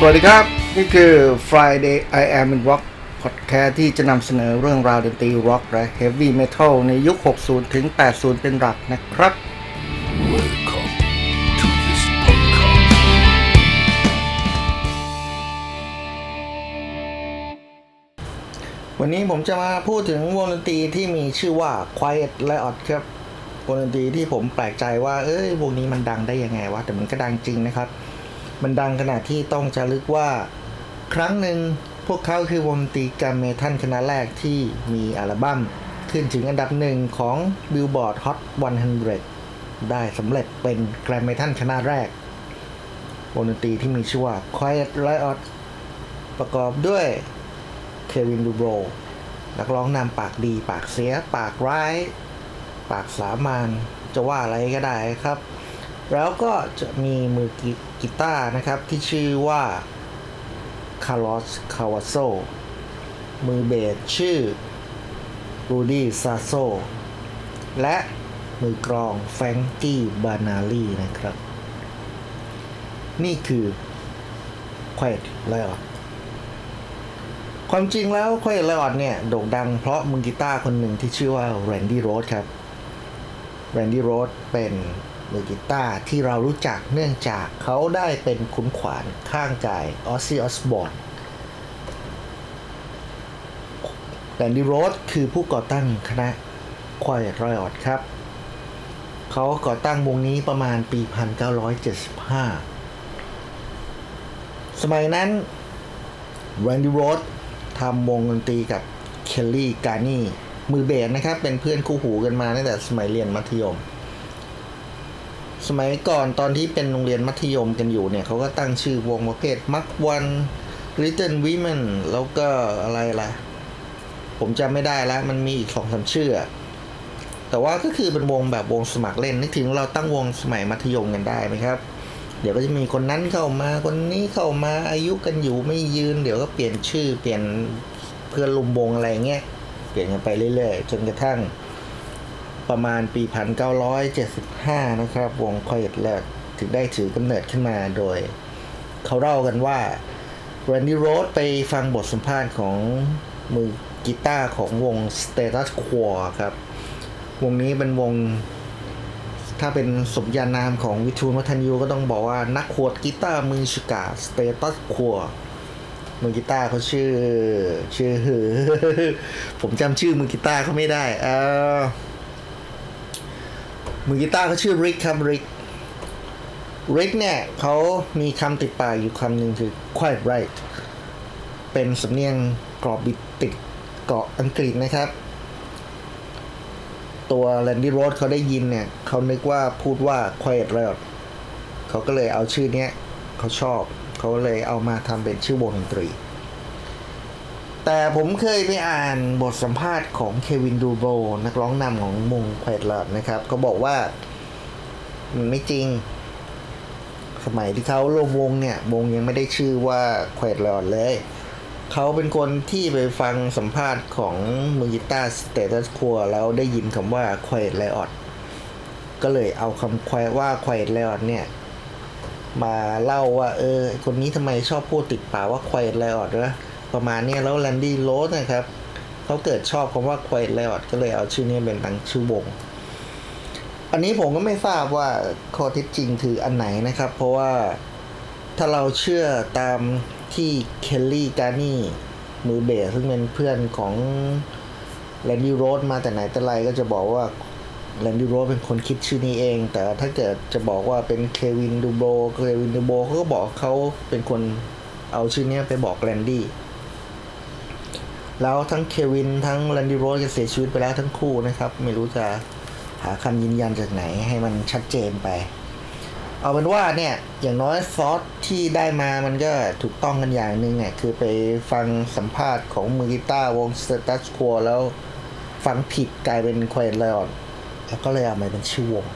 สวัสดีครับ นี่คือ Friday I Am in Rock Podcast ที่จะนำเสนอเรื่องราวดนตรีร็อกและ Heavy Metal ในยุค 60 ถึง 80 เป็นหลักนะครับ วันนี้ผมจะมาพูดถึงวงดนตรีที่มีชื่อว่า Quiet Riot ครับวงดนตรีที่ผมแปลกใจว่า เอ้ยวงนี้มันดังได้ยังไงวะแต่มันก็ดังจริงนะครับ มันดังขนาดที่ต้องจะลึกว่า ครั้งหนึ่งพวกเขาคือวงตีกรรมเมทัลคณะแรกที่มีอัลบั้ม ขึ้นถึงอันดับหนึ่งของ Billboard Hot 100 ได้สำเร็จเป็นแกรมเมทัลคณะแรก วงดนตรีที่มีชื่อว่า Quiet Riot ประกอบด้วยเควินดูโบรนักร้องนำปากดี ปากเสีย ปากร้าย ปากสามานจะว่าอะไรก็ได้ครับ แล้วก็จะมีมือกี กีตาร์นะครับที่ชื่อว่า Carlos Cavazo มือเบสชื่อ Rudy Sarzo และมือกลอง Frankie Banali นะครับ นี่คือคว e ไลออดความจริงแล้วคว e ไลออดเนี่ยโด่งดังเพราะมือกีตาร์คนหนึ่งที่ชื่อว่า Randy Rhoads ครับRandy Rhoads เป็น มือกีตาร์ที่เรารู้จักเนื่องจากเขาได้เป็นขุนขวานข้างกาย Ozzy Osbourne Randy Rhoads คือผู้ก่อตั้งคณะ Quiet Riot ครับ เขาก่อตั้งวงนี้ประมาณปี 1975 สมัยนั้น Randy Rhoads ทำวงดนตรีกับเคลลี่การ์นี่มือเบสนะครับ เป็นเพื่อนคู่หูกันมาตั้งแต่สมัยเรียนมัธยม สมัยก่อนตอนที่เป็นโรงเรียนมัธยมกันอยู่เนี่ยเขาก็ตั้งชื่อวงประเภทมักวัน Little Women แล้วก็อะไรล่ะ ผมจำไม่ได้แล้ว มันมีอีกสองสามชื่อ แต่ว่าก็คือเป็นวงแบบวงสมัครเล่น นึกถึงเราตั้งวงสมัยมัธยมกันได้ไหมครับ เดี๋ยวก็จะมีคนนั้นเข้ามาคนนี้เข้ามาอายุกันอยู่ไม่ยืน เดี๋ยวก็เปลี่ยนชื่อเปลี่ยนเพื่อนลุมวงอะไรเงี้ยเปลี่ยนกันไปเรื่อยๆจนกระทั่ง ประมาณปี 1975 นะครับ วงคอยแรกถึงได้ถือกำเนิดขึ้นมาโดย เขาเล่ากันว่าแรนดี้โรสไปฟังบทสัมภาษณ์ของมือกีตาร์ของวง Status Quo ครับ วงนี้เป็นวง ถ้าเป็นสมญานามของวิทูลวัฒนยูก็ต้องบอกว่านักขวดกีตาร์มือชิกา Status Quo มือกีตาร์เขาชื่อ ชื่อ ผมจำชื่อมือกีตาร์เขาไม่ได้ เออ มือกีตาร์เขาชื่อริกครับริกริกเนี่ยเขามีคำติดปากอยู่คำหนึ่งคือ quite right เป็นสำเนียงกรอบบิดติดเกาะอังกฤษนะครับ ตัวแลนดี้โรสเขาได้ยินเนี่ยเขานึกว่าพูดว่า quiet riot เขาก็เลยเอาชื่อเนี้ยเขาชอบ เขาเลยเอามาทำเป็นชื่อวงดนตรี แต่ผมเคยไปอ่านบทสัมภาษณ์ของ Kevin DuBrow นักร้องนำของวง quiet riot นะครับเขาบอกว่า มันไม่จริง สมัยที่เขาร่วมวงเนี่ย วงยังไม่ได้ชื่อว่า quiet riot เลย เขาเป็นคนที่ไปฟังสัมภาษณ์ของมือกีตาร์ Status Quo แล้วได้ยินคำว่า quiet riot ก็เลยเอาคำ quiet ว่า quiet riot เนี่ย มาเล่าว่า เออ คนนี้ทำไมชอบพูดติดปากว่า quiet riot วะ ประมาณนี้แล้ว Randy Rhoads นะครับเขาเกิดชอบคำว่า quiet riot ก็เลยเอาชื่อนี้เป็นตั้งชื่อวง อันนี้ผมก็ไม่ทราบว่าข้อเท็จจริงคืออันไหนนะครับ เพราะว่าถ้าเราเชื่อตามที่ Kelly Garni มือเบสซึ่งเป็นเพื่อนของRandy Rhoads มาแต่ไหนแต่ไรก็จะบอกว่า Randy Rhoads เป็นคนคิดชื่อนี้เอง แต่ถ้าเกิดจะบอกว่าเป็น Kevin DuBrow Kevin DuBrow เขาก็บอกเขาเป็นคนเอาชื่อนี้ไปบอก Randy แล้วทั้งเควินทั้ง Randy Rhoads ก็เสียชีวิตไปแล้วทั้งคู่นะครับ ไม่รู้จะหาคำยืนยันจากไหนให้มันชัดเจนไป เอาเป็นว่าเนี่ย อย่างน้อยซอสที่ได้มามันก็ถูกต้องกันอย่างหนึ่งอะคือไปฟังสัมภาษณ์ของมือกีตาร์วง Status Quo แล้วฟังผิดกลายเป็น Quiet Riot แล้วก็เลยเอามาเป็นชื่อวง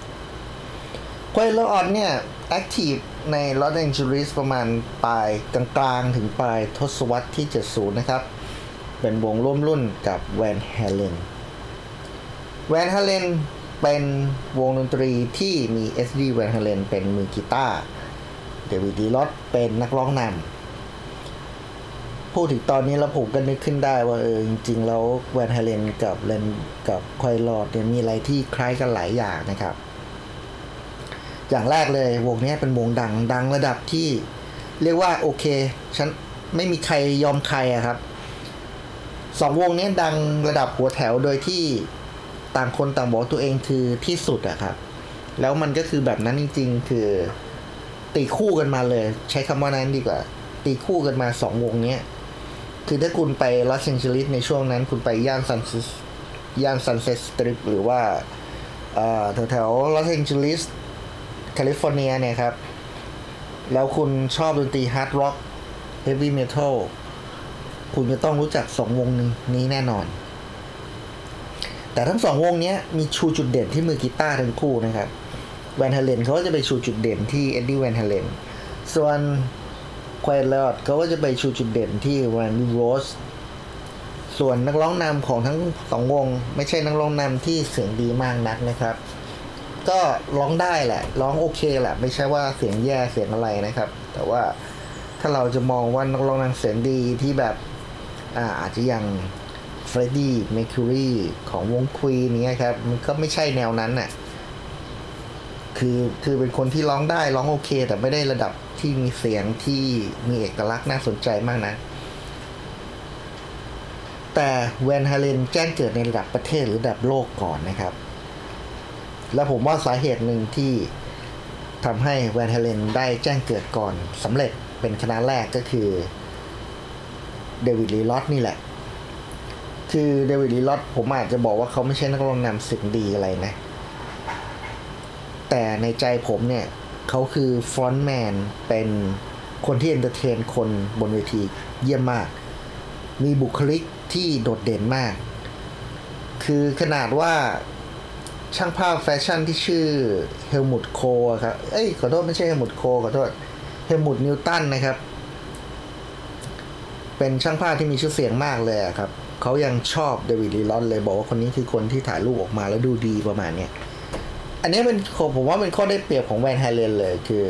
Quiet Riot เนี่ย active ในลอสแองเจลิสประมาณปลายกลางๆ ถึงปลายทศวรรษที่ 70 นะครับ เป็นวงร่วมรุ่นกับ Van Halen Van Halen เป็นวงดนตรีที่มี SD แวนเฮเลนเป็นมือกีตาร์เดวิดดีลอตเป็นนักร้องนำพูดถึงตอนนี้แล้วผมก็นึกขึ้นได้ว่าเออจริงๆ แล้วแวนไฮเลนกับเลนกับควายลอดเนี่ยมีอะไรที่คล้ายกันหลายอย่างนะครับ อย่างแรกเลยวงนี้เป็นวงดังดังระดับที่เรียกว่าโอเคฉันไม่มีใครยอมใครอะครับ สองวงนี้ดังระดับหัวแถวโดยที่ต่างคนต่างบอกตัวเองคือที่สุดอะครับ แล้วมันก็คือแบบนั้นจริง ๆ คือ ตีคู่กันมาเลย ใช้คำว่านั้นดีกว่า ตีคู่กันมาสองวงนี้คือถ้าคุณไปลอสแองเจลิสในช่วงนั้น คุณไปย่านซันย่าน Sunset Strip หรือว่าแถวแถวลอสแองเจลิสแคลิฟอร์เนียเนี่ยครับ แล้วคุณชอบดนตรี hard rock heavy metal คุณจะต้องรู้จักสองวงนี้แน่นอน แต่ทั้งสองวงนี้มีชูจุดเด่นที่มือกีตาร์ทั้งคู่นะครับแวนฮเลนเขาก็จะไปชูจุดเด่นที่เอ็ดดี้แวนฮเลนส่วนควายลอดเขาก็จะไปชูจุดเด่นที่แวนดี้โรสส่วนนักร้องนำของทั้งสองวง ไม่ใช่นักร้องนำที่เสียงดีมากนักนะครับ ก็ร้องได้แหละ ร้องโอเคแหละ ไม่ใช่ว่าเสียงแย่เสียงอะไรนะครับ แต่ว่าถ้าเราจะมองว่านักร้องนำเสียงดีที่แบบ อาจจะอย่าง Freddie Mercury ของวง Queen เนี้ยครับ มันก็ไม่ใช่แนวนั้นน่ะคือคือเป็นคนที่ร้องได้ร้องโอเค แต่ไม่ได้ระดับที่มีเสียงที่มีเอกลักษณ์น่าสนใจมากนะ แต่ Van Halen แจ้งเกิดในระดับประเทศหรือระดับโลกก่อนนะครับ และผมว่าสาเหตุหนึ่งที่ทำให้ Van Halen ได้แจ้งเกิดก่อนสำเร็จเป็นคณะแรกก็คือ David Lee Roth นี่แหละ คือ David Lee Roth ผมอาจจะบอกว่าเขาไม่ใช่นักร้องนำเสียงดีอะไรนะ แต่ในใจผมเนี่ย เขาคือ frontman เป็นคนที่ entertain คนบนเวทีเยี่ยมมาก มีบุคลิกที่โดดเด่นมาก คือขนาดว่าช่างภาพแฟชั่นที่ชื่อเฮลมุตโคครับ เอ้ยขอโทษไม่ใช่เฮลมุตโคขอโทษ Helmut Newton นะครับ เป็นช่างภาพที่มีชื่อเสียงมากเลยครับเขายังชอบ David Lee Roth เลยบอกว่าคนนี้คือคนที่ถ่ายรูปออกมาแล้วดูดีประมาณเนี้ยอันนี้เป็นผมว่าเป็นข้อได้เปรียบของ Van Halen เลยคือ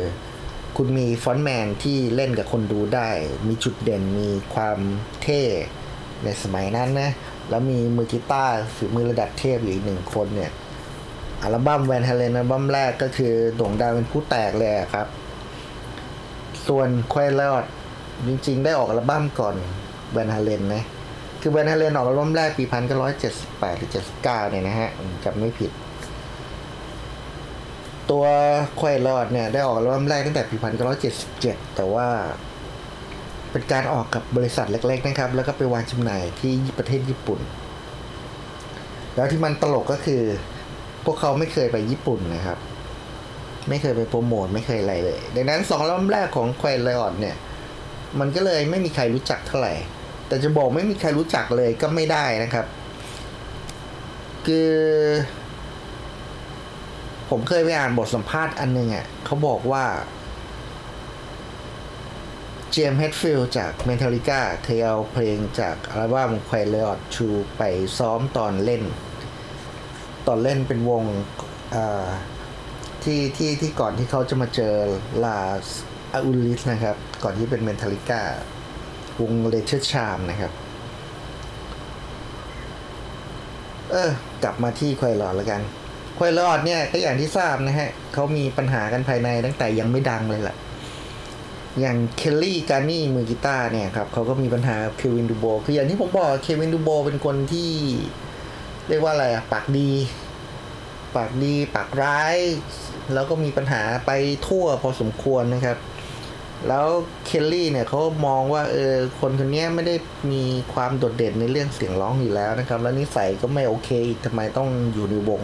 คุณมี frontman ที่เล่นกับคนดูได้ มีจุดเด่นมีความเท่ในสมัยนั้นนะ แล้วมีมือกีตาร์ฝีมือระดับเทพอยู่อีกหนึ่งคนเนี่ยอัลบั้ม Van Halen อัลบั้มแรกก็คือโด่งดังเป็นพลุแตกเลยครับ ส่วน Quiet Riot จริงๆ ได้ออกอัลบั้มก่อน Van Halen นะคือ Van Halen ออกอัลบั้มแรกปีพันเก้าร้อยเจ็ดสิบแปดหรือเจ็ดสิบเก้าเนี่ยนะฮะจำไม่ผิด ตัว Quiet Riot เนี่ย ได้ออกอัลบั้มแรกตั้งแต่ปีพันเก้าร้อยเจ็ดสิบเจ็ดแต่ว่า เป็นการออกกับบริษัทเล็ก ๆ นะครับ แล้วก็ไปวางจำหน่ายที่ประเทศญี่ปุ่น แล้วที่มันตลกก็คือ พวกเขาไม่เคยไปญี่ปุ่นนะครับ ไม่เคยไปโปรโมทไม่เคยอะไรเลย ดังนั้นสองอัลบั้มแรกของ Quiet Riot เนี่ย มันก็เลยไม่มีใครรู้จักเท่าไหร่ แต่จะบอกไม่มีใครรู้จักเลยก็ไม่ได้นะครับ คือ ผมเคยไปอ่านบทสัมภาษณ์อันหนึ่งอะเขาบอกว่า James Hetfield จาก Metallica เคยเอาเพลงจากอัลบั้ม q u i e l o t to ไปซ้อมตอนเล่น ตอนเล่นเป็นวงที่ที่ที่ก่อนที่เขาจะมาเจอ Lars Ulrich นะครับ ก่อนที่เป็น Metallica วง Leather Charm นะครับ เออกลับมาที่ Quiet Riot แล้วกัน Quiet Riot เนี่ยก็อย่างที่ทราบนะฮะเขามีปัญหากันภายในตั้งแต่ยังไม่ดังเลยแหละอย่าง Kelly Garni มือกีตาร์เนี่ยครับเขาก็มีปัญหา Kevin DuBrow คืออย่างที่ผมบอก Kevin DuBrow เป็นคนที่ เรียกว่าอะไรอะปากดี ปากดี ปากร้าย แล้วก็มีปัญหาไปทั่วพอสมควรนะครับ แล้ว Kelly เนี่ยเขามองว่าเออคนคนนี้ไม่ได้มีความโดดเด่นในเรื่องเสียงร้องอยู่แล้วนะครับ แล้วนิสัยก็ไม่โอเคอีกทำไมต้องอยู่ในวง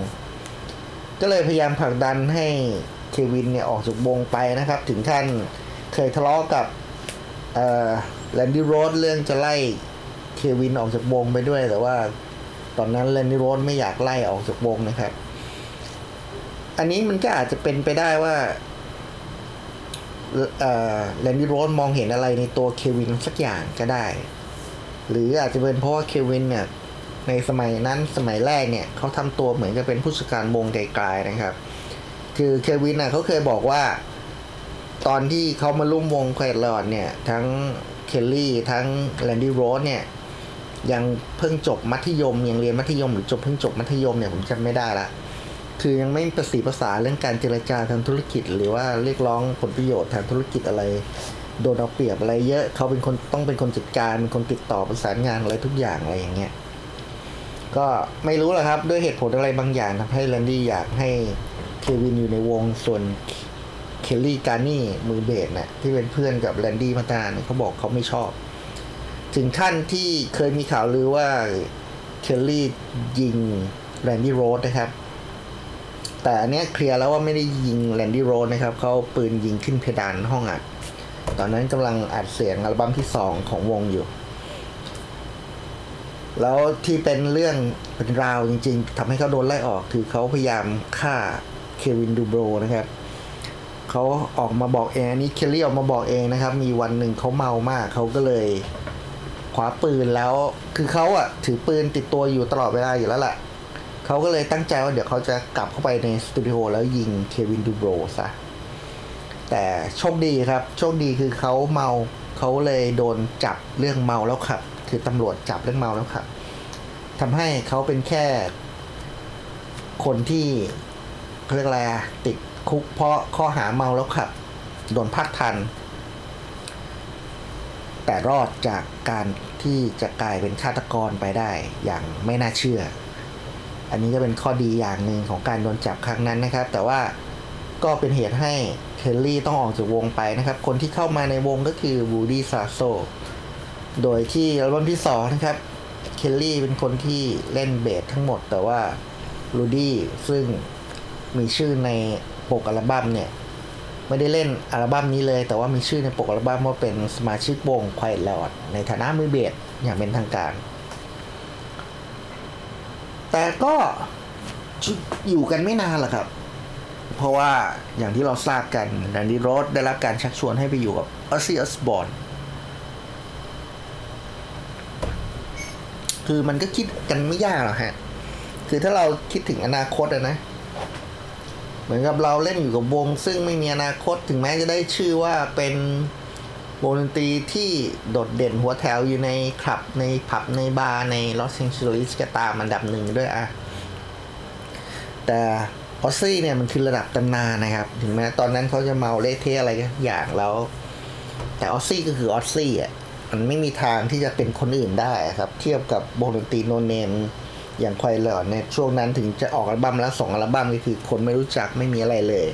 ก็เลยพยายามผลักดันให้เควินเนี่ยออกจากวงไปนะครับ ถึงขั้นเคยทะเลาะกับ Randy Rhoads เรื่องจะไล่เควินออกจากวงไปด้วย แต่ว่าตอนนั้น Randy Rhoads ไม่อยากไล่ออกจากวงนะครับ อันนี้มันก็อาจจะเป็นไปได้ว่า Randy Rhoads มองเห็นอะไรในตัวเควินสักอย่างก็ได้ หรืออาจจะเป็นเพราะว่าเควินเนี่ยในสมัยนั้นสมัยแรกเนี่ยเขาทำตัวเหมือนกับเป็นผู้จัดการวงไกลๆนะครับ คือเควินน่ะเขาเคยบอกว่า ตอนที่เขามาร่วมวง Quiet Riot เนี่ย ทั้งKelly ทั้ง Randy Rhoads เนี่ย ยังเพิ่งจบมัธยมยังเรียนมัธยมหรือจบเพิ่งจบมัธยมเนี่ยผมจำไม่ได้ละ คือยังไม่ประสีประสาเรื่องการเจรจาทางธุรกิจ หรือว่าเรียกร้องผลประโยชน์ทางธุรกิจอะไร โดนเอาเปรียบอะไรเยอะเขาเป็นคนต้องเป็นคนจัดการเป็นคนติดต่อประสานงานอะไรทุกอย่างอะไรอย่างเงี้ยก็ไม่รู้แหละครับด้วยเหตุผลอะไรบางอย่างทำให้ Randy อยากให้เควินอยู่ในวงส่วนKelly Garni มือเบสน่ะที่เป็นเพื่อนกับ Randy มานานเนี่ยเขาบอกเขาไม่ชอบ ถึงขั้นที่เคยมีข่าวลือว่า Kelly ยิง Randy Rhoads นะครับ แต่อันเนี้ย clear แล้วว่าไม่ได้ยิง Randy Rhoads นะครับเขาปืนยิงขึ้นเพดานห้องอัด ตอนนั้นกำลังอัดเสียงอัลบั้มที่สองของวงอยู่ แล้วที่เป็นเรื่องเป็นราวจริงๆทำให้เขาโดนไล่ออกคือเขาพยายามฆ่าเควินดูโบรนะครับเขาออกมาบอกเองอันนี้เคลลี่ออกมาบอกเองนะครับ มีวันหนึ่งเขาเมามากเขาก็เลยคว้าปืนแล้ว คือเขาอะถือปืนติดตัวอยู่ตลอดเวลาอยู่แล้วแหละ เขาก็เลยตั้งใจว่าเดี๋ยวเขาจะกลับเข้าไปในสตูดิโอแล้วยิงเควินดูโบรซะแต่โชคดีครับ โชคดีคือเขาเมาเขาเลยโดนจับเรื่องเมาแล้วขับ คือตำรวจจับเรื่องเมาแล้วขับทำให้เขาเป็นแค่คนที่เรียกอะไรติดคุกเพราะข้อหาเมาแล้วขับ โดนพักทัน แต่รอดจากการที่จะกลายเป็นฆาตกรไปได้อย่างไม่น่าเชื่อ อันนี้ก็เป็นข้อดีอย่างหนึ่งของการโดนจับครั้งนั้นนะครับ แต่ว่าก็เป็นเหตุให้เคลลี่ต้องออกจากวงไปนะครับ คนที่เข้ามาในวงก็คือวูดี้ซาโซโดยที่อัลบั้มที่สองนะครับเคลลี่เป็นคนที่เล่นเบสทั้งหมด แต่ว่าลูดี้ซึ่งมีชื่อในปกอัลบั้มเนี่ย ไม่ได้เล่นอัลบั้มนี้เลย แต่ว่ามีชื่อในปกอัลบั้มว่าเป็นสมาชิกวง Quiet Riot ในฐานะมือเบสอย่างเป็นทางการ แต่ก็อยู่กันไม่นานหรอกครับ เพราะว่าอย่างที่เราทราบกันแดนดี้โรสได้รับการชักชวนให้ไปอยู่กับออซ y อ s สบอ e คือมันก็คิดกันไม่ยากหรอกฮะ คือถ้าเราคิดถึงอนาคตอะนะ เหมือนกับเราเล่นอยู่กับวง ซึ่งไม่มีอนาคตถึงแม้จะได้ชื่อว่าเป็น วงดนตรีที่โดดเด่นหัวแถวอยู่ในคลับในผับในบาร์ในลอสแองเจลิสก็ตามอันดับหนึ่งด้วยอะแต่ออซซี่เนี่ยมันคือระดับตำนานนะครับ ถึงแม้ตอนนั้นเขาจะเมาเละเทะอะไรก็อย่างแล้ว แต่ Ozzy ก็คือ Ozzy อะมันไม่มีทางที่จะเป็นคนอื่นได้ครับ เทียบกับวงดนตรี no name อย่าง Quiet Riot ในช่วงนั้นถึงจะออกอัลบั้มแล้วสองอัลบั้มก็คือคนไม่รู้จักไม่มีอะไรเลย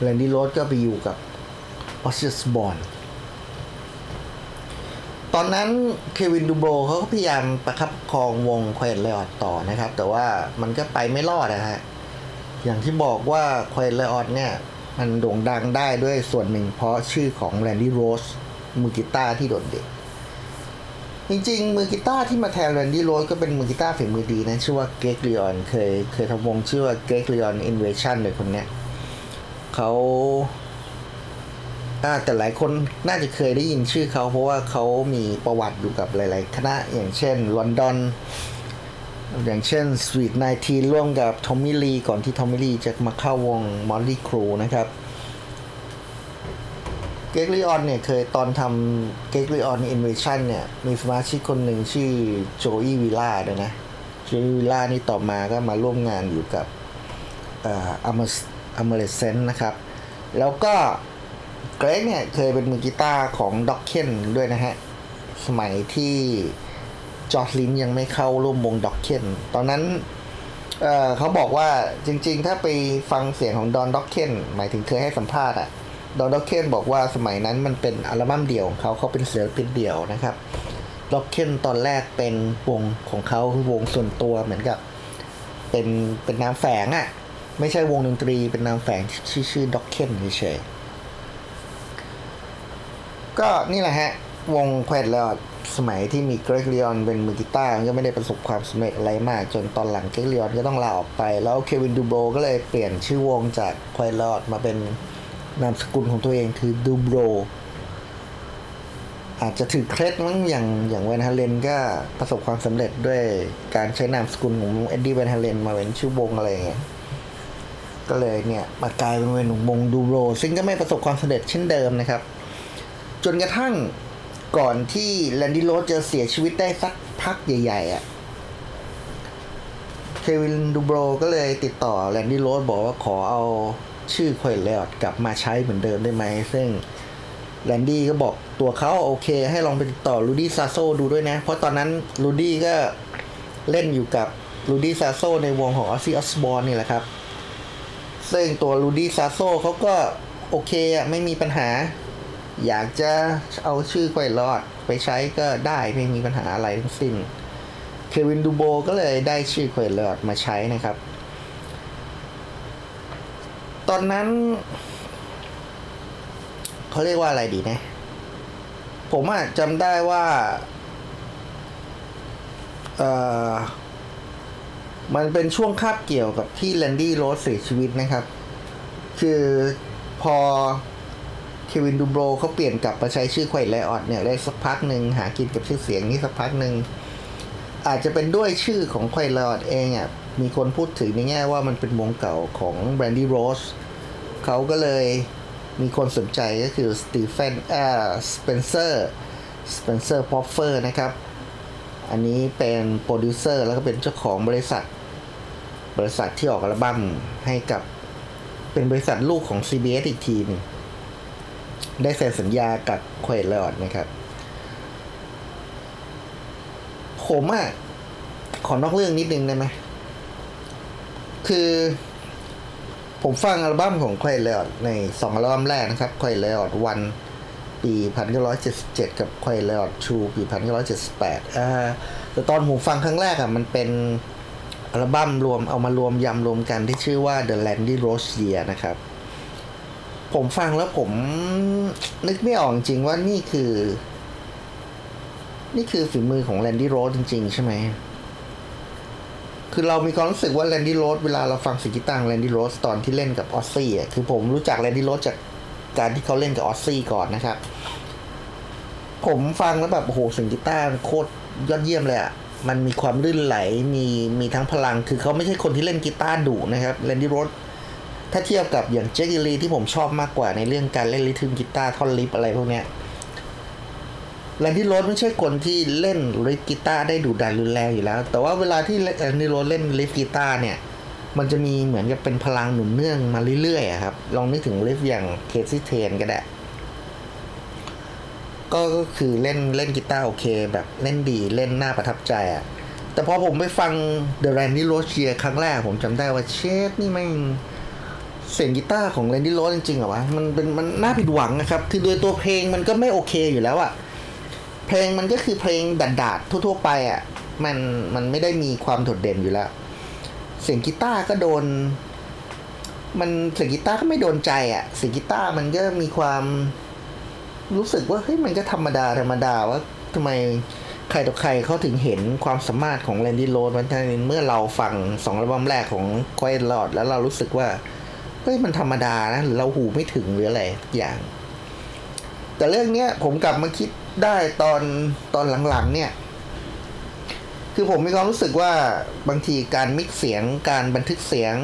Randy Rhoads ก็ไปอยู่กับ Ozzy Osbourne ตอนนั้น Kevin DuBrow เขาก็พยายามประคับประคองวง Quiet Riot ต่อนะครับ แต่ว่ามันก็ไปไม่รอดนะฮะอย่างที่บอกว่าQuiet Riot เนี่ย มันโด่งดังได้ด้วยส่วนหนึ่งเพราะชื่อของ Randy Rhoads มือกีตาร์ที่โดดเด่นจริงๆ มือกีตาร์ที่มาแทน Randy Rhoads ก็เป็นมือกีตาร์ฝีมือดีนะ ชื่อว่า Gregg Leon เคยเคยทำวงชื่อว่า Gregg Leon Invasion เลยคนเนี้ยเขา แต่หลายคนน่าจะเคยได้ยินชื่อเขาเพราะว่าเขามีประวัติอยู่กับหลาย ๆ คณะอย่างเช่น Londonอย่างเช่น Suite 19 ร่วมกับ Tommy Lee ก่อนที่ Tommy Lee จะมาเข้าวง Mötley Crüe นะครับ Gregg Leon เนี่ยเคยตอนทำ Gregg Leon Invasion เนี่ย มีสมาชิกคนหนึ่งชื่อโจอีวิล่าด้วยนะโจอีวิล่านี่ต่อมาก็มาร่วมงานอยู่กับเอ่ออัมอัมเลเซนนะครับ แล้วก็ เกรกเนี่ยเคยเป็นมือกีตาร์ของ Dokken ด้วยนะฮะ สมัยที่จอร์จลินยังไม่เข้าร่วมวงด็อกเคนตอนนั้นเเขาบอกว่าจริงๆ ถ้าไปฟังเสียงของดอนด็อกเคนหมายถึงเคยให้สัมภาษณ์อะดอนด็อกเคนบอกว่าสมัยนั้นมันเป็นอัลบั้มเดี่ยวของเขาเขาเป็นศิลปินเดี่ยวนะครับด็อกเคนตอนแรกเป็นวงของเขาคือวงส่วนตัวเหมือนกับ เป็นเป็นนามแฝงอะไม่ใช่วงดนตรีเป็นนามแฝงชื่อชื่อด็อกเคนเฉยๆ ก็นี่แหละฮะ วง Quiet Riot สมัยที่มี Gregg Leon เป็นมือกีตาร์ก็ไม่ได้ประสบความสำเร็จอะไรมาก จนตอนหลัง Gregg Leon ก็ต้องลาออกไป แล้ว Kevin DuBrow ก็เลยเปลี่ยนชื่อวงจาก Quiet Riot มาเป็นนามสกุลของตัวเองคือ DuBrow อาจจะถือเคล็ดมั้งอย่างอย่าง Van Halen ก็ประสบความสำเร็จด้วยการใช้นามสกุลของ Eddie Van Halen มาเป็นชื่อวงอะไรอย่างเงี้ยก็เลยเนี่ยมากลายเป็นวง DuBrow ซึ่งก็ไม่ประสบความสำเร็จเช่นเดิมนะครับ จนกระทั่งก่อนที่ Randy Rhoads จะเสียชีวิตได้สักพักใหญ่ ๆอะ Kevin DuBrow ก็เลยติดต่อ Randy Rhoads บอกว่าขอเอาชื่อ Quiet Riot กลับมาใช้เหมือนเดิมได้ไหม ซึ่ง Randy ก็บอกตัวเขาโอเค ให้ลองไปติดต่อ Rudy Sarzo ดูด้วยนะ เพราะตอนนั้น Rudy ก็เล่นอยู่กับ Rudy Sarzo ในวงของ Ozzy Osbourne นี่แหละครับ ซึ่งตัวลูดี้ซาโซเขาก็โอเคอะไม่มีปัญหา อยากจะเอาชื่อควยลอดไปใช้ก็ได้ไม่มีปัญหาอะไรทั้งสิ้น เควินดูโบก็เลยได้ชื่อเควเลอดมาใช้นะครับ ตอนนั้นเขาเรียกว่าอะไรดีนะ ผมอะจำได้ว่าเอ่อมันเป็นช่วงคาบเกี่ยวกับที่ Randy Rhoads เสียชีวิตนะครับ คือพอ Kevin DuBrow เขาเปลี่ยนกลับมาใช้ชื่อ Quiet Riot เนี่ยได้สักพักหนึ่งหากินกับชื่อเสียงนี้สักพักหนึ่งอาจจะเป็นด้วยชื่อของ Quiet Riot เองอะมีคนพูดถึงในแง่ว่ามันเป็นวงเก่าของ Randy Rhoads เขาก็เลยมีคนสนใจก็คือสตีเฟนเอ่อสเปนเซอร์Spencer Proffer นะครับ อันนี้เป็นโปรดิวเซอร์แล้วก็เป็นเจ้าของบริษัท บริษัทที่ออกอัลบั้มให้กับเป็นบริษัทลูกของ CBS อีกทีนึง ได้เซ็นสัญญากับ Quiet Riot นะครับ ผมอะขอนอกเรื่องนิดนึงได้ไหมคือ ผมฟังอัลบั้มของ Quiet Riot ในสองอัลบั้มแรกนะครับ Quiet Riot วันปีพันเก้าร้อยเจ็ดสิบเจ็ดกับ Quiet Riot two ปีพันเก้าร้อยเจ็ดสิบแปดอ่าแต่ตอนผมฟังครั้งแรกอะ มันเป็นอัลบั้มรวมเอามารวมยำรวมกันที่ชื่อว่า The Randy Rhoads Years นะครับ ผมฟังแล้วผมนึกไม่ออกจริงๆว่านี่คือ นี่คือฝีมือของ Randy Rhoads จริง ๆ ใช่ไหม คือเรามีความรู้สึกว่า Randy Rhoads เวลาเราฟังเสียงกีตาร์ Randy Rhoads ตอนที่เล่นกับ Ozzy อะคือผมรู้จัก Randy Rhoads จากการที่เขาเล่นกับ Ozzy ก่อนนะครับ ผมฟังแล้วแบบโอ้โหสียงกีตาร์โคตรยอดเยี่ยมเลยอะมันมีความลื่นไหลมีมีทั้งพลัง คือเขาไม่ใช่คนที่เล่นกีตาร์ดุนะครับ Randy Rhoads ถ้าเทียบกับอย่าง Jake E. Lee ที่ผมชอบมากกว่าในเรื่องการเล่น rhythm กีตาร์ท่อน riff อะไรพวกเนี้ย Randy Rhoads ไม่ใช่คนที่เล่น riff กีตาร์ได้ดุดันรุนแรงอยู่แล้ว แต่ว่าเวลาที่ Randy Rhoads เล่น riff กีตาร์เนี่ย มันจะมีเหมือนกับเป็นพลังหนุนเนื่องมาเรื่อยๆครับ ลองนึกถึงริฟอย่างเคซี่เทนก็ได้ ก็ก็คือเล่นเล่นกีตาร์โอเค แบบเล่นดีเล่นน่าประทับใจอะแต่พอผมไปฟัง The Randy Rose Year ครั้งแรกผมจำได้ว่าเชฟนี่แม่ง เสียงกีตาร์ของแลนดี้โรสจริงๆเหรอวะมันเป็นมันน่าผิดหวังนะครับ คือโดยตัวเพลงมันก็ไม่โอเคอยู่แล้วอะเพลงมันก็คือเพลงดาดๆทั่วๆไปอะมันมันไม่ได้มีความโดดเด่นอยู่แล้ว เสียงกีตาร์ก็โดน มันเสียงกีตาร์ก็ไม่โดนใจอะเสียงกีตาร์มันก็มีความรู้สึกว่าเฮ้ยมันก็ธรรมดาธรรมดาว่าทำไมใครต่อใครเขาถึงเห็นความสามารถของ Randy Rhoads มันทั้งเมื่อเราฟังสองอัลบั้มแรกของ Quiet Riot แล้วเรารู้สึกว่า เฮ้ยมันธรรมดานะหรือเราหูไม่ถึงหรืออะไรอย่าง แต่เรื่องเนี้ยผมกลับมาคิดได้ตอนตอนหลังๆ เนี่ย คือผมมีความรู้สึกว่าบางทีการมิกซ์เสียง การบันทึกเสียง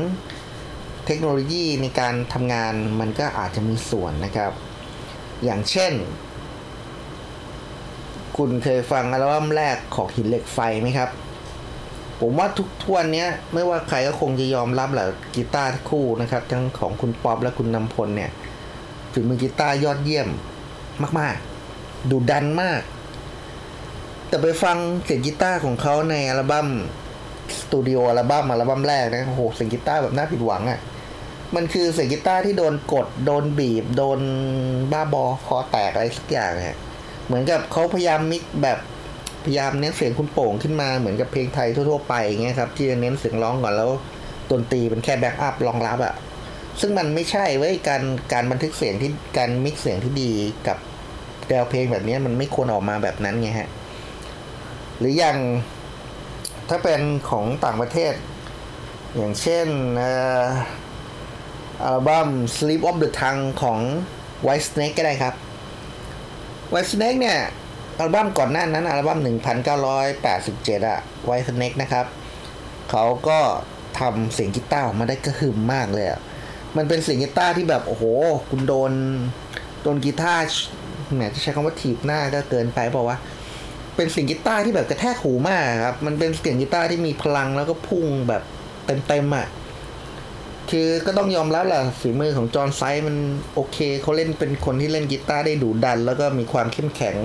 เทคโนโลยีในการทำงานมันก็อาจจะมีส่วนนะครับ อย่างเช่น คุณเคยฟังอัลบั้มแรกของหินเหล็กไฟไหมครับ ผมว่าทุกทวนเนี้ยไม่ว่าใครก็คงจะยอมรับแหละกีตาร์คู่นะครับ ทั้งของคุณป๊อปและคุณนำพลเนี่ยฝีมือกีตาร์ยอดเยี่ยมมาก ๆ ดุดันมาก แต่ไปฟังเสียงกีตาร์ของเขาในอัลบั้มสตูดิโออัลบั้มอัลบั้มแรกนะโอ้โหเสียงกีตาร์แบบน่าผิดหวังอะ่ะมันคือเสียงกีตาร์ที่โดนกด โดนบีบ โดนบ้าบอคอแตกอะไรสักอย่างฮะเหมือนกับเขาพยายาม mix แบบ พยายามเน้นเสียงคุณโป่งขึ้นมาเหมือนกับเพลงไทยทั่วๆไปอย่างเงี้ยครับที่จะเน้นเสียงร้องก่อนแล้วดนตรีเป็นแค่ backup รองรับอะซึ่งมันไม่ใช่เว้ยการการบันทึกเสียงที่การ mix เสียงที่ดีกับแนวเพลงแบบนี้มันไม่ควรออกมาแบบนั้นไงฮะ หรืออย่างถ้าเป็นของต่างประเทศ อย่างเช่นอัลบั้ม Slip of the Tongue ของ Whitesnake ก็ได้ครับ Whitesnake เนี่ย อัลบั้มก่อนหน้านั้นอัลบั้ม 1987 อะ Whitesnake นะครับ เขาก็ทำเสียงกีตาร์ออกมาได้กระหึ่มมากเลยอะมันเป็นเสียงกีตาร์ที่แบบ โอ้โห คุณโดน โดนกีตาร์แหมจะใช้คำว่าถีบหน้าก็เกินไปเปล่าวะเป็นเสียงกีตาร์ที่แบบกระแทกหูมากครับ มันเป็นเสียงกีตาร์ที่มีพลังแล้วก็พุ่งแบบเต็มๆอะคือก็ต้องยอมรับแหละฝีมือของจอห์นไซคส์มันโอเคเขาเล่นเป็นคนที่เล่นกีตาร์ได้ดุดัน แล้วก็มีความเข้มแข็ง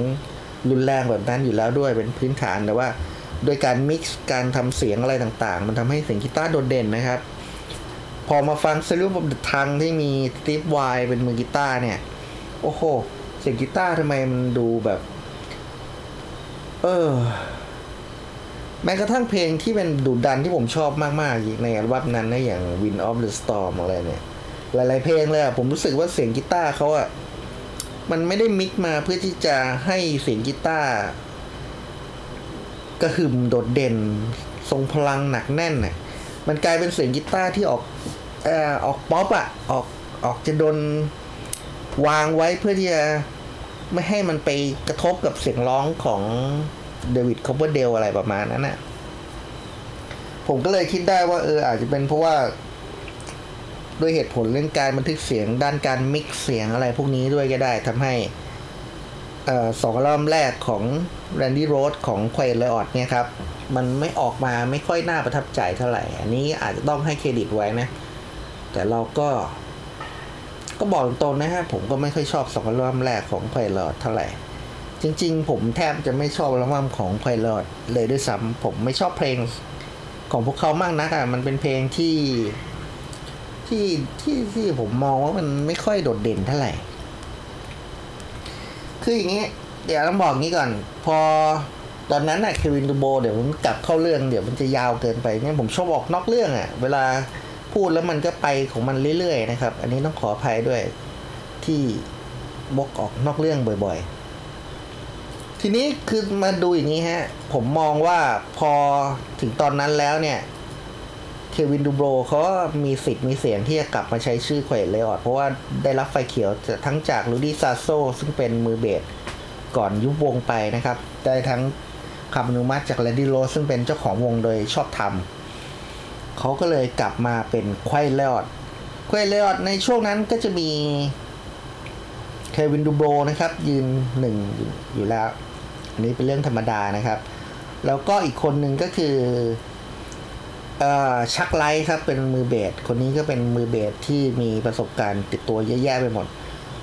รุนแรงแบบนั้นอยู่แล้วด้วยเป็นพื้นฐานแต่ว่า โดยการมิกซ์การทำเสียงอะไรต่างๆ มันทำให้เสียงกีตาร์โดดเด่นนะครับ พอมาฟัง s a l u t of the Tongue ที่มีสตีฟไวเป็นมือกีตาร์เนี่ย โอ้โห เสียงกีตาร์ทำไมมันดูแบบ เออแม้กระทั่งเพลงที่เป็นดุดันที่ผมชอบมากๆในอัลบั้มนั้นนะอย่าง Wind of the Storm อะไรเนี่ย หลายๆเพลงเลยอะผมรู้สึกว่าเสียงกีตาร์เขาอะ มันไม่ได้ mix มาเพื่อที่จะให้เสียงกีตาร์กระหึ่มโดดเด่น ทรงพลังหนักแน่นน่ะมันกลายเป็นเสียงกีตาร์ที่ออกเอ่อออกป๊อปอะออกออกจะโดนวางไว้เพื่อที่จะไม่ให้มันไปกระทบกับเสียงร้องของเดวิดคัฟเวอร์เดลอะไรประมาณนั้นน่ะผมก็เลยคิดได้ว่าเอออาจจะเป็นเพราะว่า ด้วยเหตุผลเรื่องการบันทึกเสียงด้านการมิกซ์เสียงอะไรพวกนี้ด้วยก็ได้ทำให้สองอัลบั้มแรกของ Randy Rhoads ของ Quiet Riot เนี่ยครับ มันไม่ออกมาไม่ค่อยน่าประทับใจเท่าไหร่ อันนี้อาจจะต้องให้เครดิตไว้นะ แต่เราก็ ก็บอกตรงๆนะฮะ ผมก็ไม่ค่อยชอบสองอัลบั้มแรกของ Quiet Riot เท่าไหร่ จริง ๆ ผมแทบจะไม่ชอบอัลบั้มของ Quiet Riot เลยด้วยซ้ำผมไม่ชอบเพลงของพวกเขามากนักอะมันเป็นเพลงที่ ที่ที่ที่ผมมองว่ามันไม่ค่อยโดดเด่นเท่าไหร่ คืออย่างนี้ เดี๋ยวต้องบอกงี้ก่อน พอตอนนั้นน่ะเควินดูโบ เดี๋ยวผมกลับเข้าเรื่องเดี๋ยวมันจะยาวเกินไปเนี่ยผมชอบออกนอกเรื่องอะ่ะเวลาพูดแล้วมันก็ไปของมันเรื่อยๆนะครับ อันนี้ต้องขออภัยด้วยที่บกออกนอกเรื่องบ่อยๆ ทีนี้คือมาดูอย่างนี้ฮะ ผมมองว่าพอถึงตอนนั้นแล้วเนี่ย เควินดูโบรเขาก็มีสิทธิ์มีเสียงที่จะกลับมาใช้ชื่อ Quiet Riot เพราะว่าได้รับไฟเขียวทั้งจากรูดี้ซาร์โซซึ่งเป็นมือเบสก่อนยุบวงไปนะครับ ได้ทั้งคำอนุมัติจากแรนดี้โรดส์ซึ่งเป็นเจ้าของวงโดยชอบธรรมเขาก็เลยกลับมาเป็น Quiet Riot Quiet Riot ในช่วงนั้นก็จะมีเควินดูโบรนะครับ ยืนหนึ่งอยู่แล้ว อันนี้เป็นเรื่องธรรมดานะครับ แล้วก็อีกคนหนึ่งก็คือ ชัค ไรท์ครับเป็นมือเบสคนนี้ก็เป็นมือเบสที่มีประสบการณ์ติดตัวเยอะแยะไปหมด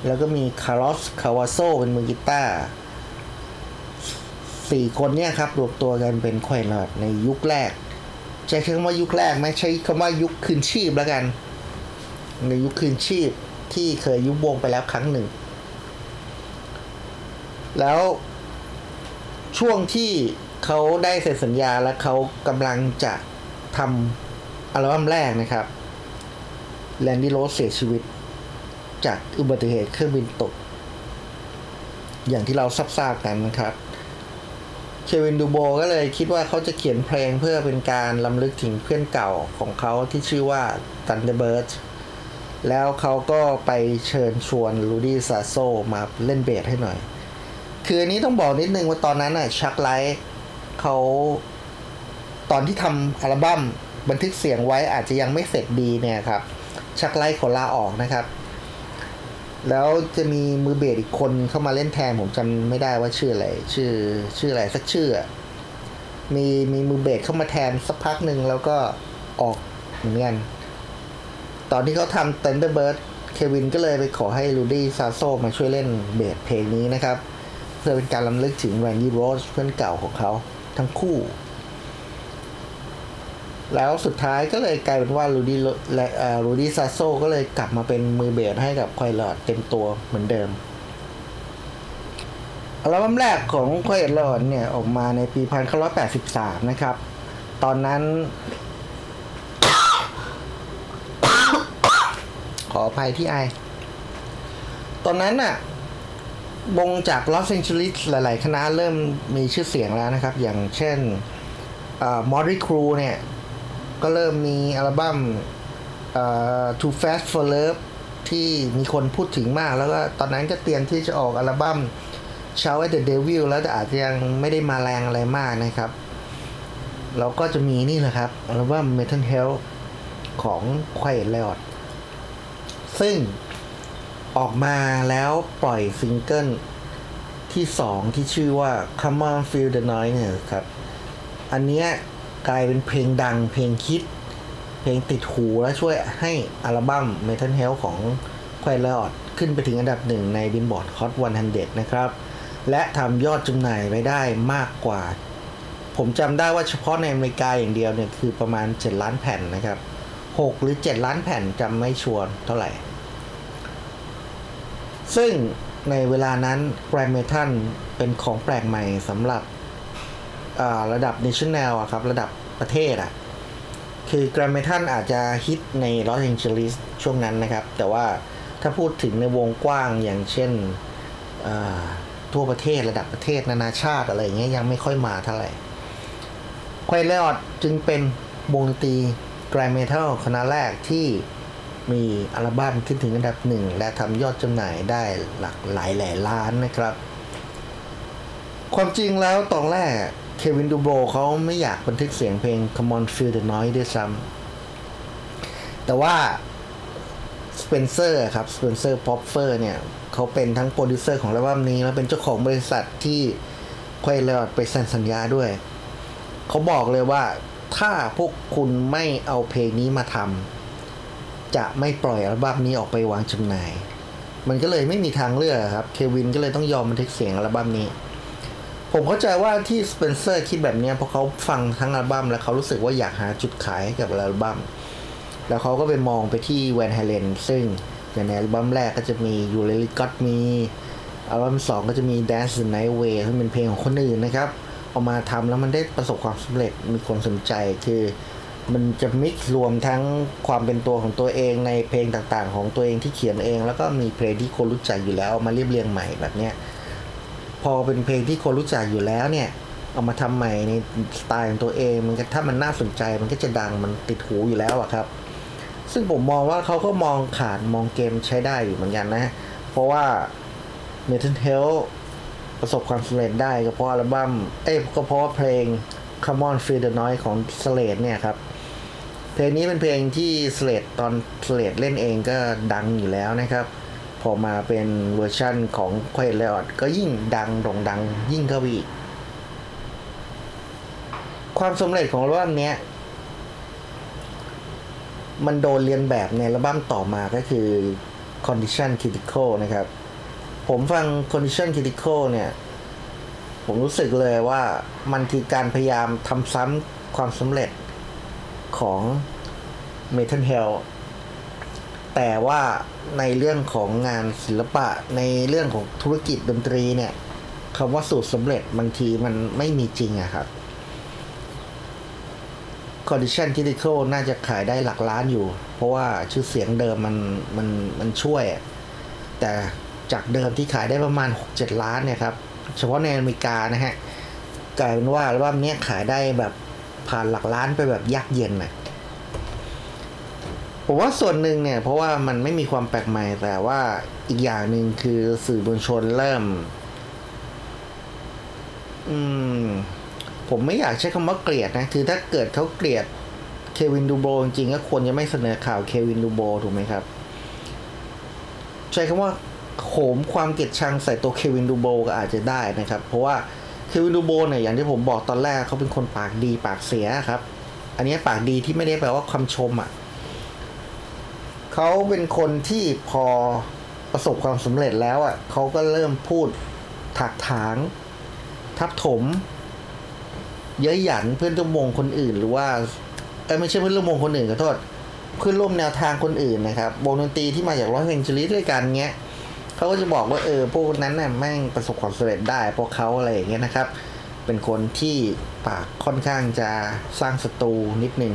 แล้วก็มีคาร์ลอสคาวาโซเป็นมือกีตาร์สี่คนเนี่ยครับรวมตัวกันเป็น Quiet Riot ในยุคแรก ใช้คำว่ายุคแรกไหมใช้คำว่ายุคคืนชีพแล้วกัน ในยุคคืนชีพที่เคยยุบวงไปแล้วครั้งหนึ่ง แล้วช่วงที่เขาได้เซ็นสัญญาและเขากำลังจะ ทำอัลบั้มแรกนะครับแลนดี้โรสเสียชีวิต จากอุบัติเหตุเครื่องบินตก อย่างที่เราทราบๆกันนะครับเควินดูโบก็เลยคิดว่าเขาจะเขียนเพลงเพื่อเป็นการลำลึกถึงเพื่อนเก่าของเขาที่ชื่อว่า Thunderbird แล้วเขาก็ไปเชิญชวนลูดี้ซาโซมาเล่นเบสให้หน่อย คืออันนี้ต้องบอกนิดนึงว่าตอนนั้นน่ะชักไลท์เขา ตอนที่ทำอัลบั้มบันทึกเสียงไว้อาจจะยังไม่เสร็จดีเนี่ยครับ ชักไล่ขอลาออกนะครับ แล้วจะมีมือเบสอีกคนเข้ามาเล่นแทนผมจำไม่ได้ว่าชื่ออะไร ชื่อชื่ออะไรสักชื่อ มีมีมือเบสเข้ามาแทนสักพักหนึ่งแล้วก็ออกเหมือนกันตอนที่เขาทำ Thunderbird เควินก็เลยไปขอให้รูดี้ซาร์โซมาช่วยเล่นเบสเพลงนี้นะครับ เพื่อเป็นการรำลึกถึงแรนดี้โรดส์เพื่อนเก่าของเขาทั้งคู่ แล้วสุดท้ายก็เลยกลายเป็นว่ารูดี้และรูดี้ซาร์โซก็เลยกลับมาเป็นมือเบสให้กับ Quiet Riot เต็มตัวเหมือนเดิมอัลบั้มแรกของควายลอดเนี่ยออกมาในปี 1983 นะครับ ตอนนั้น ขออภัยที่ไอ ตอนนั้นน่ะวงจากลอสแองเจลิสหลาย ๆ คณะเริ่มมีชื่อเสียงแล้วนะครับ อย่างเช่นมอริครูเนี่ย ก็เริ่มมีอัลบั้ม Too Fast for Love ที่มีคนพูดถึงมาก แล้วก็ตอนนั้นก็เตรียมที่จะออกอัลบั้ม Shout at the Devil แล้วแต่อาจจะยังไม่ได้มาแรงอะไรมากนะครับแล้วก็จะมีนี่แหละครับอัลบั้ม Metal Health ของ Quiet Riot ซึ่งออกมาแล้วปล่อยซิงเกิลที่สองที่ชื่อว่า Come on Feel the Noise เนี่ยครับ อันเนี้ย กลายเป็นเพลงดังเพลงคิด เพลงติดหูและช่วยให้อัลบั้ม Metal Health ของ q u i e l o t ขึ้นไปถึงอันดับหนึ่งในบินบอร์ด Hot 100 นะครับ และทำยอดจำหน่ายไปได้มากกว่า ผมจำได้ว่าเฉพาะในอเมริกาอย่างเดียวเนี่ยคือประมาณ 7 ล้านแผ่นนะครับ 6 หรือ 7 ล้านแผ่นจำไม่ชัวร์เท่าไหร่ ซึ่งในเวลานั้นแกรมเมทัลเป็นของแปลกใหม่สำหรับ ระดับ national อะครับ ระดับประเทศอะคือแกรมเมทัลอาจจะฮิตในลอสแองเจลิสช่วงนั้นนะครับ แต่ว่าถ้าพูดถึงในวงกว้างอย่างเช่นทั่วประเทศระดับประเทศนานาชาติอะไรอย่างเงี้ยยังไม่ค่อยมาเท่าไหร่ควายเลอดจึงเป็นวงดนตรีแกรมเมทัลคณะแรกที่มีอัลบั้มขึ้นถึงอันดับหนึ่ง และทำยอดจำหน่ายได้หลักหลายแหล่ล้านนะครับ ความจริงแล้วตอนแรก เควินดูโบเขาไม่อยากบันทึกเสียงเพลง Come on Feel the Noise ด้วยซ้ำแต่ว่าสเปนเซอร์ครับสเปนเซอร์พรอฟเฟอร์เนี่ยเขาเป็นทั้งโปรดิวเซอร์ของอัลบั้มนี้ แล้วเป็นเจ้าของบริษัทที่ Quiet Riot ไปเซ็นสัญญาด้วย เขาบอกเลยว่าถ้าพวกคุณไม่เอาเพลงนี้มาทำจะไม่ปล่อยอัลบั้มนี้ออกไปวางจำหน่าย มันก็เลยไม่มีทางเลือกครับ เควินก็เลยต้องยอมบันทึกเสียงอัลบั้มนี้ ผมเข้าใจว่าที่สเปนเซอร์คิดแบบนี้เพราะเขาฟังทั้งอัลบั้มแล้วเขารู้สึกว่าอยากหาจุดขายให้กับอัลบั้ม แล้วเขาก็ไปมองไปที่แวนไฮเลนซึ่งอย่างในอัลบั้มแรกก็จะมียูเลลิก t มีอัลบั้มสองก็จะมี Dance the Night Away ซึ่งเป็นเพลงของคนอื่นนะครับเอามาทำแล้วมันได้ประสบความสำเร็จมีคนสนใจคือมันจะ mix รวมทั้งความเป็นตัวของตัวเองในเพลงต่างๆ ของตัวเองที่เขียนเอง แล้วก็มีเพลงที่คนรู้จักอยู่แล้วเอามาเรียบเรียงใหม่แบบเนี้ย พอเป็นเพลงที่คนรู้จักอยู่แล้วเนี่ยเอามาทำใหม่ในสไตล์ของตัวเองมันก็ถ้ามันน่าสนใจมันก็จะดังมันติดหูอยู่แล้วอะครับ ซึ่งผมมองว่าเขาก็มองขาดมองเกมใช้ได้อยู่เหมือนกันนะ เพราะว่า m e t a l h e a l ประสบความสำเร็จได้ก็เพราะอัลบั้มเอ้ยก็เพราะเพลง Come on Feel the Noise ของ Slade เนี่ยครับ เพลงนี้เป็นเพลงที่ Slade ตอน Slade เล่นเองก็ดังอยู่แล้วนะครับ อมาเป็นเวอร์ชั่นของ Quiet Riot ก็ยิ่งดังโด่งดังยิ่งเข้าไปอีก ความสำเร็จของอัลบั้มเนี้ยมันโดนเรียนแบบในอัลบั้มต่อมาก็คือ Condition Critical นะครับ ผมฟัง Condition Critical เนี่ย ผมรู้สึกเลยว่ามันคือการพยายามทำซ้ำความสำเร็จของ Metal Hell แต่ว่าในเรื่องของงานศิลปะในเรื่องของธุรกิจดนตรีเนี่ยคำว่าสูตรสำเร็จบางทีมันไม่มีจริงอะครับ Condition Critical น่าจะขายได้หลักล้านอยู่ เพราะว่าชื่อเสียงเดิมมันมันมันช่วย แต่จากเดิมที่ขายได้ประมาณ 6-7 ล้านเนี่ยครับ เฉพาะในอเมริกานะฮะกลายเป็นว่าอัลบั้มเนี้ยขายได้แบบผ่านหลักล้านไปแบบยักเย็นน่ะ ผมว่าส่วนหนึ่งเนี่ยเพราะว่ามันไม่มีความแปลกใหม่ แต่ว่าอีกอย่างหนึ่งคือสื่อมวลชนเริ่ม อืม ผมไม่อยากใช้คำว่าเกลียดนะ คือถ้าเกิดเขาเกลียดเควินดูโบจริงก็ควรจะไม่เสนอข่าวเควินดูโบถูกไหมครับ ใช้คำว่าโหมความเกลียดชังใส่ตัวเควินดูโบก็อาจจะได้นะครับ เพราะว่าเควินดูโบเนี่ยอย่างที่ผมบอกตอนแรกเขาเป็นคนปากดีปากเสียครับ อันนี้ปากดีที่ไม่ได้แปลว่าคำชมอะ เขาเป็นคนที่พอประสบความสำเร็จแล้วอะเขาก็เริ่มพูดถากถาง ทับถม เย้ยหยันเพื่อนร่วมวงคนอื่น หรือว่าเอ้ไม่ใช่เพื่อนร่วมวงคนอื่นขอโทษเพื่อนร่วมแนวทางคนอื่นนะครับวงดนตรีที่มาจากลอสแองเจลิสด้วยกันเงี้ยเขาก็จะบอกว่าเออพวกนั้นน่ะแม่งประสบความสำเร็จได้เพราะเขาอะไรอย่างเงี้ยนะครับ เป็นคนที่ปากค่อนข้างจะสร้างศัตรูนิดนึง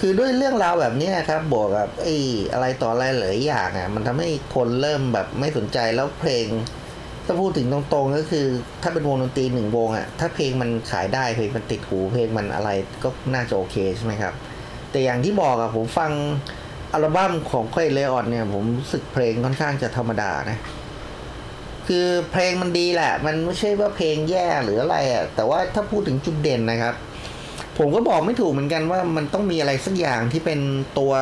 คือด้วยเรื่องราวแบบนี้ครับบวกกับไอ้อะไรต่ออะไรหลายอย่างอะมันทำให้คนเริ่มแบบไม่สนใจแล้วเพลง ถ้าพูดถึงตรงๆ ก็คือ ถ้าเป็นวงดนตรีหนึ่งวงอะถ้าเพลงมันขายได้เพลงมันติดหูเพลงมันอะไรก็น่าจะโอเคใช่ไหมครับ แต่อย่างที่บอกอะผมฟังอัลบั้มของค่อยเลออนเนี่ย ผมรู้สึกเพลงค่อนข้างจะธรรมดานะคือเพลงมันดีแหละ มันไม่ใช่ว่าเพลงแย่หรืออะไรอะแต่ว่าถ้าพูดถึงจุดเด่นนะครับ ผมก็บอกไม่ถูกเหมือนกันว่ามันต้องมีอะไรสักอย่างที่เป็นตัว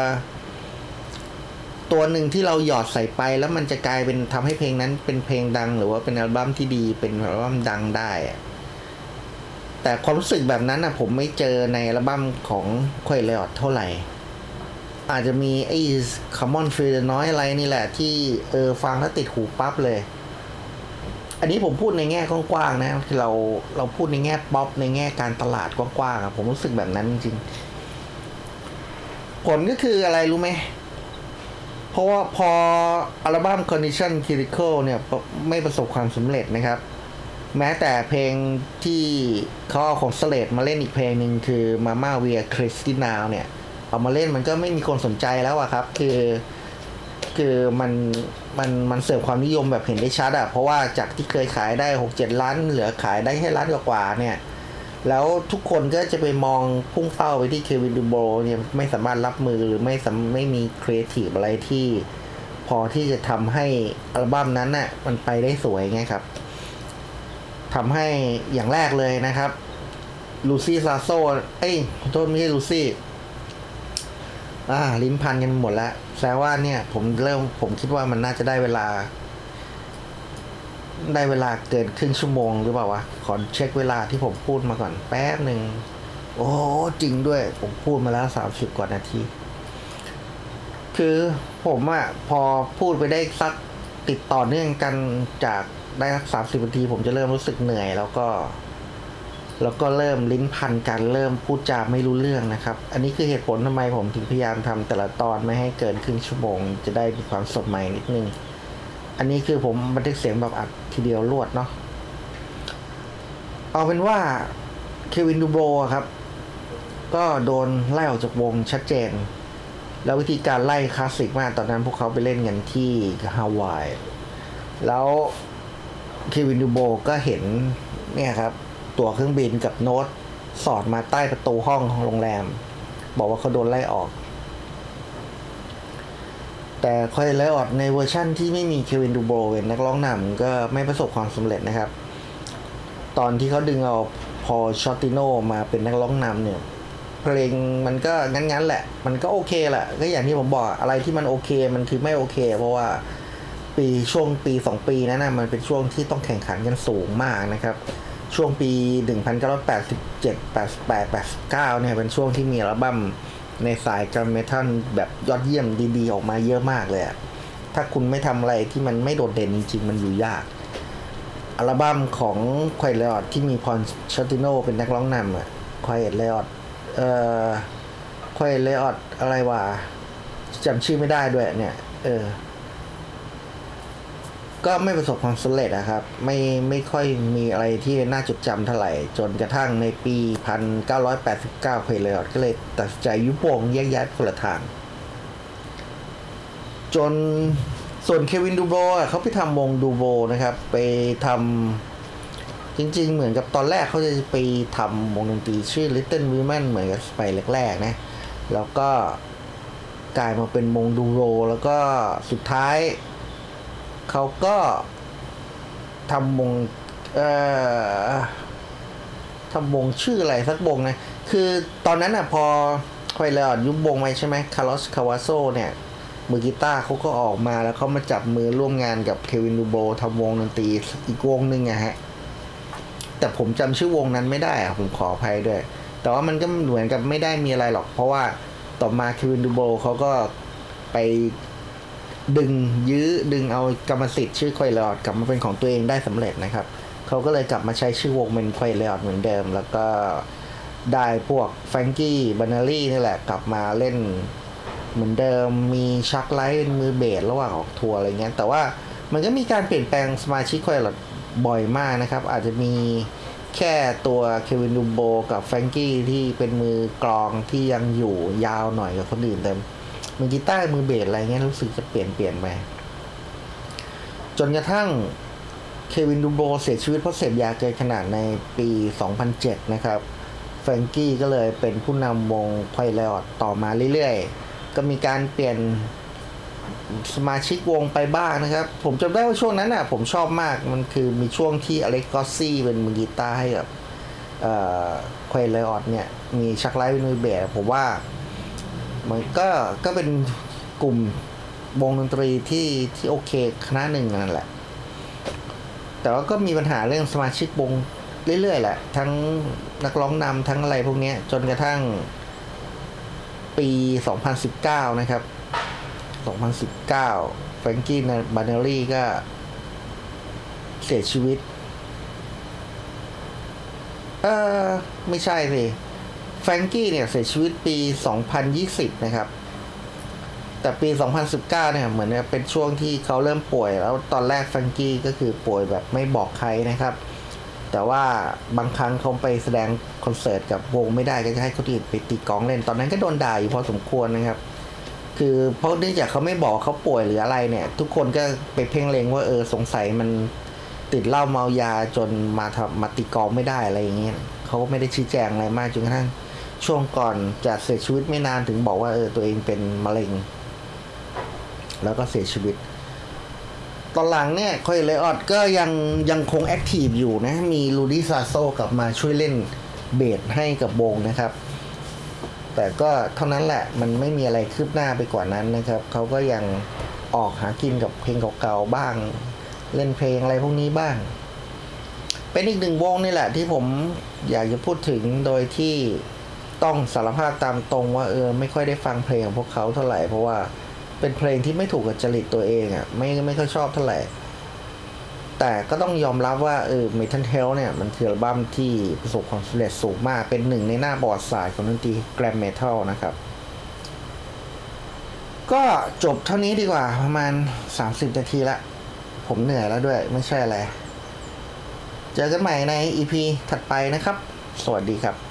ตัวหนึ่งที่เราหยอดใส่ไป แล้วมันจะกลายเป็นทำให้เพลงนั้นเป็นเพลงดัง หรือว่าเป็นอัลบั้มที่ดีเป็นอัลบั้มดังได้อะแต่ความรู้สึกแบบนั้นอะ ผมไม่เจอในอัลบั้มของควยเลออดเท่าไหร่ อาจจะมีไอ้ Common f e e l น้อยอะไรนี่แหละ ที่เออฟังแล้วติดหูปั๊บเลย อันนี้ผมพูดในแง่กว้างๆนะคือเราเราพูดในแง่ป๊อปในแง่การตลาดกว้างๆผมรู้สึกแบบนั้นจริงๆผลก็คืออะไรรู้ไหม เพราะว่าพออัลบั้ม Condition Critical เนี่ยไม่ประสบความสำเร็จนะครับ แม้แต่เพลงที่เขาเอาของสเลดมาเล่นอีกเพลงหนึ่งคือ Mama We Are Crazy Now เนี่ย เอามาเล่นมันก็ไม่มีคนสนใจแล้วอะครับ คือ คือมัน มันมันเสิร์ฟความนิยมแบบเห็นได้ชัดอะเพราะว่าจากที่เคยขายได้หกเจ็ดล้าน เหลือขายได้แค่ล้านกว่าเนี่ย แล้วทุกคนก็จะไปมองพุ่งเป้าไปที่เควินดูโบเนี่ยไม่สามารถรับมือหรือไม่สไม่มีครีเอทีฟอะไรที่ พอที่จะทำให้อัลบั้มนั้นน่ะมันไปได้สวยไงครับทำให้อย่างแรกเลยนะครับลูซี่ซาร์โซเอ้ยขอโทษไม่ใช่ลูซี่ อ่าลิ้นพันกันหมดแล้วแสดงว่าเนี่ย ผมเริ่มผมคิดว่ามันน่าจะได้เวลา ได้เวลาเกินครึ่งชั่วโมงหรือเปล่าวะขอเช็คเวลาที่ผมพูดมาก่อนแป๊บหนึ่งโอ้จริงด้วย ผมพูดมาแล้วสามสิบกว่านาที คือผมอะพอพูดไปได้สักติดต่อเนื่องกันจากได้สักสามสิบนาที ผมจะเริ่มรู้สึกเหนื่อยแล้วก็ แล้วก็เริ่มลิ้นพันกันเริ่มพูดจาไม่รู้เรื่องนะครับ อันนี้คือเหตุผลทำไมผมถึงพยายามทำแต่ละตอนไม่ให้เกินครึ่งชั่วโมง จะได้มีความสดใหม่นิดนึง อันนี้คือผมบันทึกเสียงแบบอัดทีเดียวรวดเนาะเอาเป็นว่าเควินดูโบครับ ก็โดนไล่ออกจากวงชัดเจน แล้ววิธีการไล่คลาสสิกมากตอนนั้นพวกเขาไปเล่นกันที่ฮาวายแล้วเควินดูโบก็เห็นเนี่ยครับ ตั๋วเครื่องบินกับโน้ตสอดมาใต้ประตูห้องของโรงแรม บอกว่าเขาโดนไล่ออก แต่ Quiet Riot ในเวอร์ชั่นที่ไม่มีเควินดูโบเป็นนักร้องนำก็ไม่ประสบความสำเร็จนะครับ ตอนที่เขาดึงเอาพอล ชอร์ติโนมาเป็นนักร้องนำเนี่ยเพลงมันก็งั้นๆแหละ มันก็โอเคแหละ ก็อย่างที่ผมบอกอะไรที่มันโอเคมันคือไม่โอเค เพราะว่าปีช่วงปีสองปีนั้นนะมันเป็นช่วงที่ต้องแข่งขันกันสูงมากนะครับ ช่วงปี 1987 88 89 เนี่ยเป็นช่วงที่มีอัลบั้มในสายการเมทัลแบบยอดเยี่ยมดีๆ ออกมาเยอะมากเลยถ้าคุณไม่ทำอะไรที่มันไม่โดดเด่นจริงๆ มันอยู่ยาก อัลบั้มของควายเลออดที่มีพอลชติโนเป็นนักร้องนำอะควายเลออดเอ่อควายเลออดอะไรวะจำชื่อไม่ได้ด้วยเนี่ย เออ ก็ไม่ประสบความสำเร็จนะครับ ไม่ไม่ค่อยมีอะไรที่น่าจดจำเท่าไหร่ จนกระทั่งในปี 1989เพลเลอร์ก็เลยตัดใจยุบวงแยกย้ายคนละทาง จนส่วนเควินดูโบเขาไปทำวงดูโบนะครับ ไปทำจริง ๆ เหมือนกับตอนแรกเขาจะไปทำวงดนตรีชื่อ Little Women เหมือนกับไปแรกๆนะ แล้วก็กลายมาเป็นวงดูโบแล้วก็สุดท้าย เขาก็ทำวงเอ่อทำวงชื่ออะไรสักวงนะ คือตอนนั้นอะพอ Quiet Riot ยุบวงไปใช่ไหมคาร์ลอสคาวาโซเนี่ยมือกีตาร์เขาก็ออกมาแล้วเขามาจับมือร่วมงานกับเควินดูโบทำวงดนตรีอีกวงหนึ่งอะฮะ แต่ผมจำชื่อวงนั้นไม่ได้อะผมขออภัยด้วย แต่ว่ามันก็เหมือนกับไม่ได้มีอะไรหรอก เพราะว่าต่อมาเควินดูโบเขาก็ไป ดึงยื้อดึงเอากรรมสิทธิ์ชื่อ Quiet Riot กลับมาเป็นของตัวเองได้สำเร็จนะครับ เขาก็เลยกลับมาใช้ชื่อวงเป็น Quiet Riot เหมือนเดิม แล้วก็ได้พวกแฟรงกี้บานาลีนี่แหละกลับมาเล่นเหมือนเดิมมีชัค ไรท์เป็นมือเบสระหว่างออกทัวร์อะไรเงี้ยแต่ว่ามันก็มีการเปลี่ยนแปลงสมาชิก Quiet Riotบ่อยมากนะครับ อาจจะมีแค่ตัวเควินดูโบกับแฟรงกี้ที่เป็นมือกลองที่ยังอยู่ยาวหน่อยกับคนอื่นแต่ มือกีตาร์มือเบสอะไรเงี้ยรู้สึกจะเปลี่ยนเปลี่ยนไป จนกระทั่งเควินดูโบเสียชีวิตเพราะเสพยาเกินขนาดในปี 2007 นะครับแฟรงกี้ก็เลยเป็นผู้นำวง Quiet Riot ต่อมาเรื่อยๆ ก็มีการเปลี่ยนสมาชิกวงไปบ้างนะครับ ผมจำได้ว่าช่วงนั้นอะผมชอบมากมันคือมีช่วงที่ Alex Grossi เป็นมือกีตาร์ให้กับเอ่อ Quiet Riot เนี่ย มี Chuck Wright เป็นมือเบสผมว่า มันก็ก็เป็นกลุ่มวงดนตรีที่ที่โอเคคณะหนึ่งนั่นแหละ แต่ว่าก็มีปัญหาเรื่องสมาชิกวงเรื่อยๆแหละ ทั้งนักร้องนำทั้งอะไรพวกนี้จนกระทั่งปี 2019 นะครับ 2019แฟรงกี้บาเนลลี่ก็เสียชีวิต เออไม่ใช่สิ ฟรงกี้เนี่ยเสียชีวิตปี 2020 นะครับ แต่ปี 2019 เนี่ยเหมือนเป็นช่วงที่เขาเริ่มป่วย แล้วตอนแรกแฟรงกี้ก็คือป่วยแบบไม่บอกใครนะครับ แต่ว่าบางครั้งเขาไปแสดงคอนเสิร์ตกับวงไม่ได้ก็จะให้คนอื่นไปตีกลองเล่น ตอนนั้นก็โดนด่าอยู่พอสมควรนะครับ คือเพราะเนื่องจากเขาไม่บอกเขาป่วยหรืออะไรเนี่ย ทุกคนก็ไปเพ่งเลงว่าเออสงสัยมันติดเหล้าเมายาจนมาทำมาตีกลองไม่ได้อะไรอย่างเงี้ยเขาก็ไม่ได้ชี้แจงอะไรมากจนกระทั่ง ช่วงก่อนจะเสียชีวิตไม่นานถึงบอกว่าเออตัวเองเป็นมะเร็ง แล้วก็เสียชีวิต ตอนหลังเนี่ยคอยเลออดก็ยังยังคงแอคทีฟอยู่นะ มีลูดี้ซาโซกลับมาช่วยเล่นเบสให้กับวงนะครับ แต่ก็เท่านั้นแหละมันไม่มีอะไรคืบหน้าไปกว่านั้นนะครับ เขาก็ยังออกหากินกับเพลงเก่าๆบ้าง เล่นเพลงอะไรพวกนี้บ้าง เป็นอีกหนึ่งวงนี่แหละที่ผมอยากจะพูดถึงโดยที่ ต้องสารภาพตามตรงว่าเออไม่ค่อยได้ฟังเพลงของพวกเขาเท่าไหร่เพราะว่าเป็นเพลงที่ไม่ถูกกับจริตตัวเองอะ่ะไม่ไม่ค่อยชอบเท่าไหร่ แต่ก็ต้องยอมรับว่าเออ Metal Health เนี่ยมันคืออัลบั้มที่ประสบความสำเร็จสูงมากเป็นหนึ่งในหน้าบอร์ดสายของดนตรีแกรมเมทัลนะครับ ก็จบเท่านี้ดีกว่าประมาณ 30 นาทีละ ผมเหนื่อยแล้วด้วยไม่ใช่อะไร เจอกันใหม่ใน EP ถัดไปนะครับ สวัสดีครับ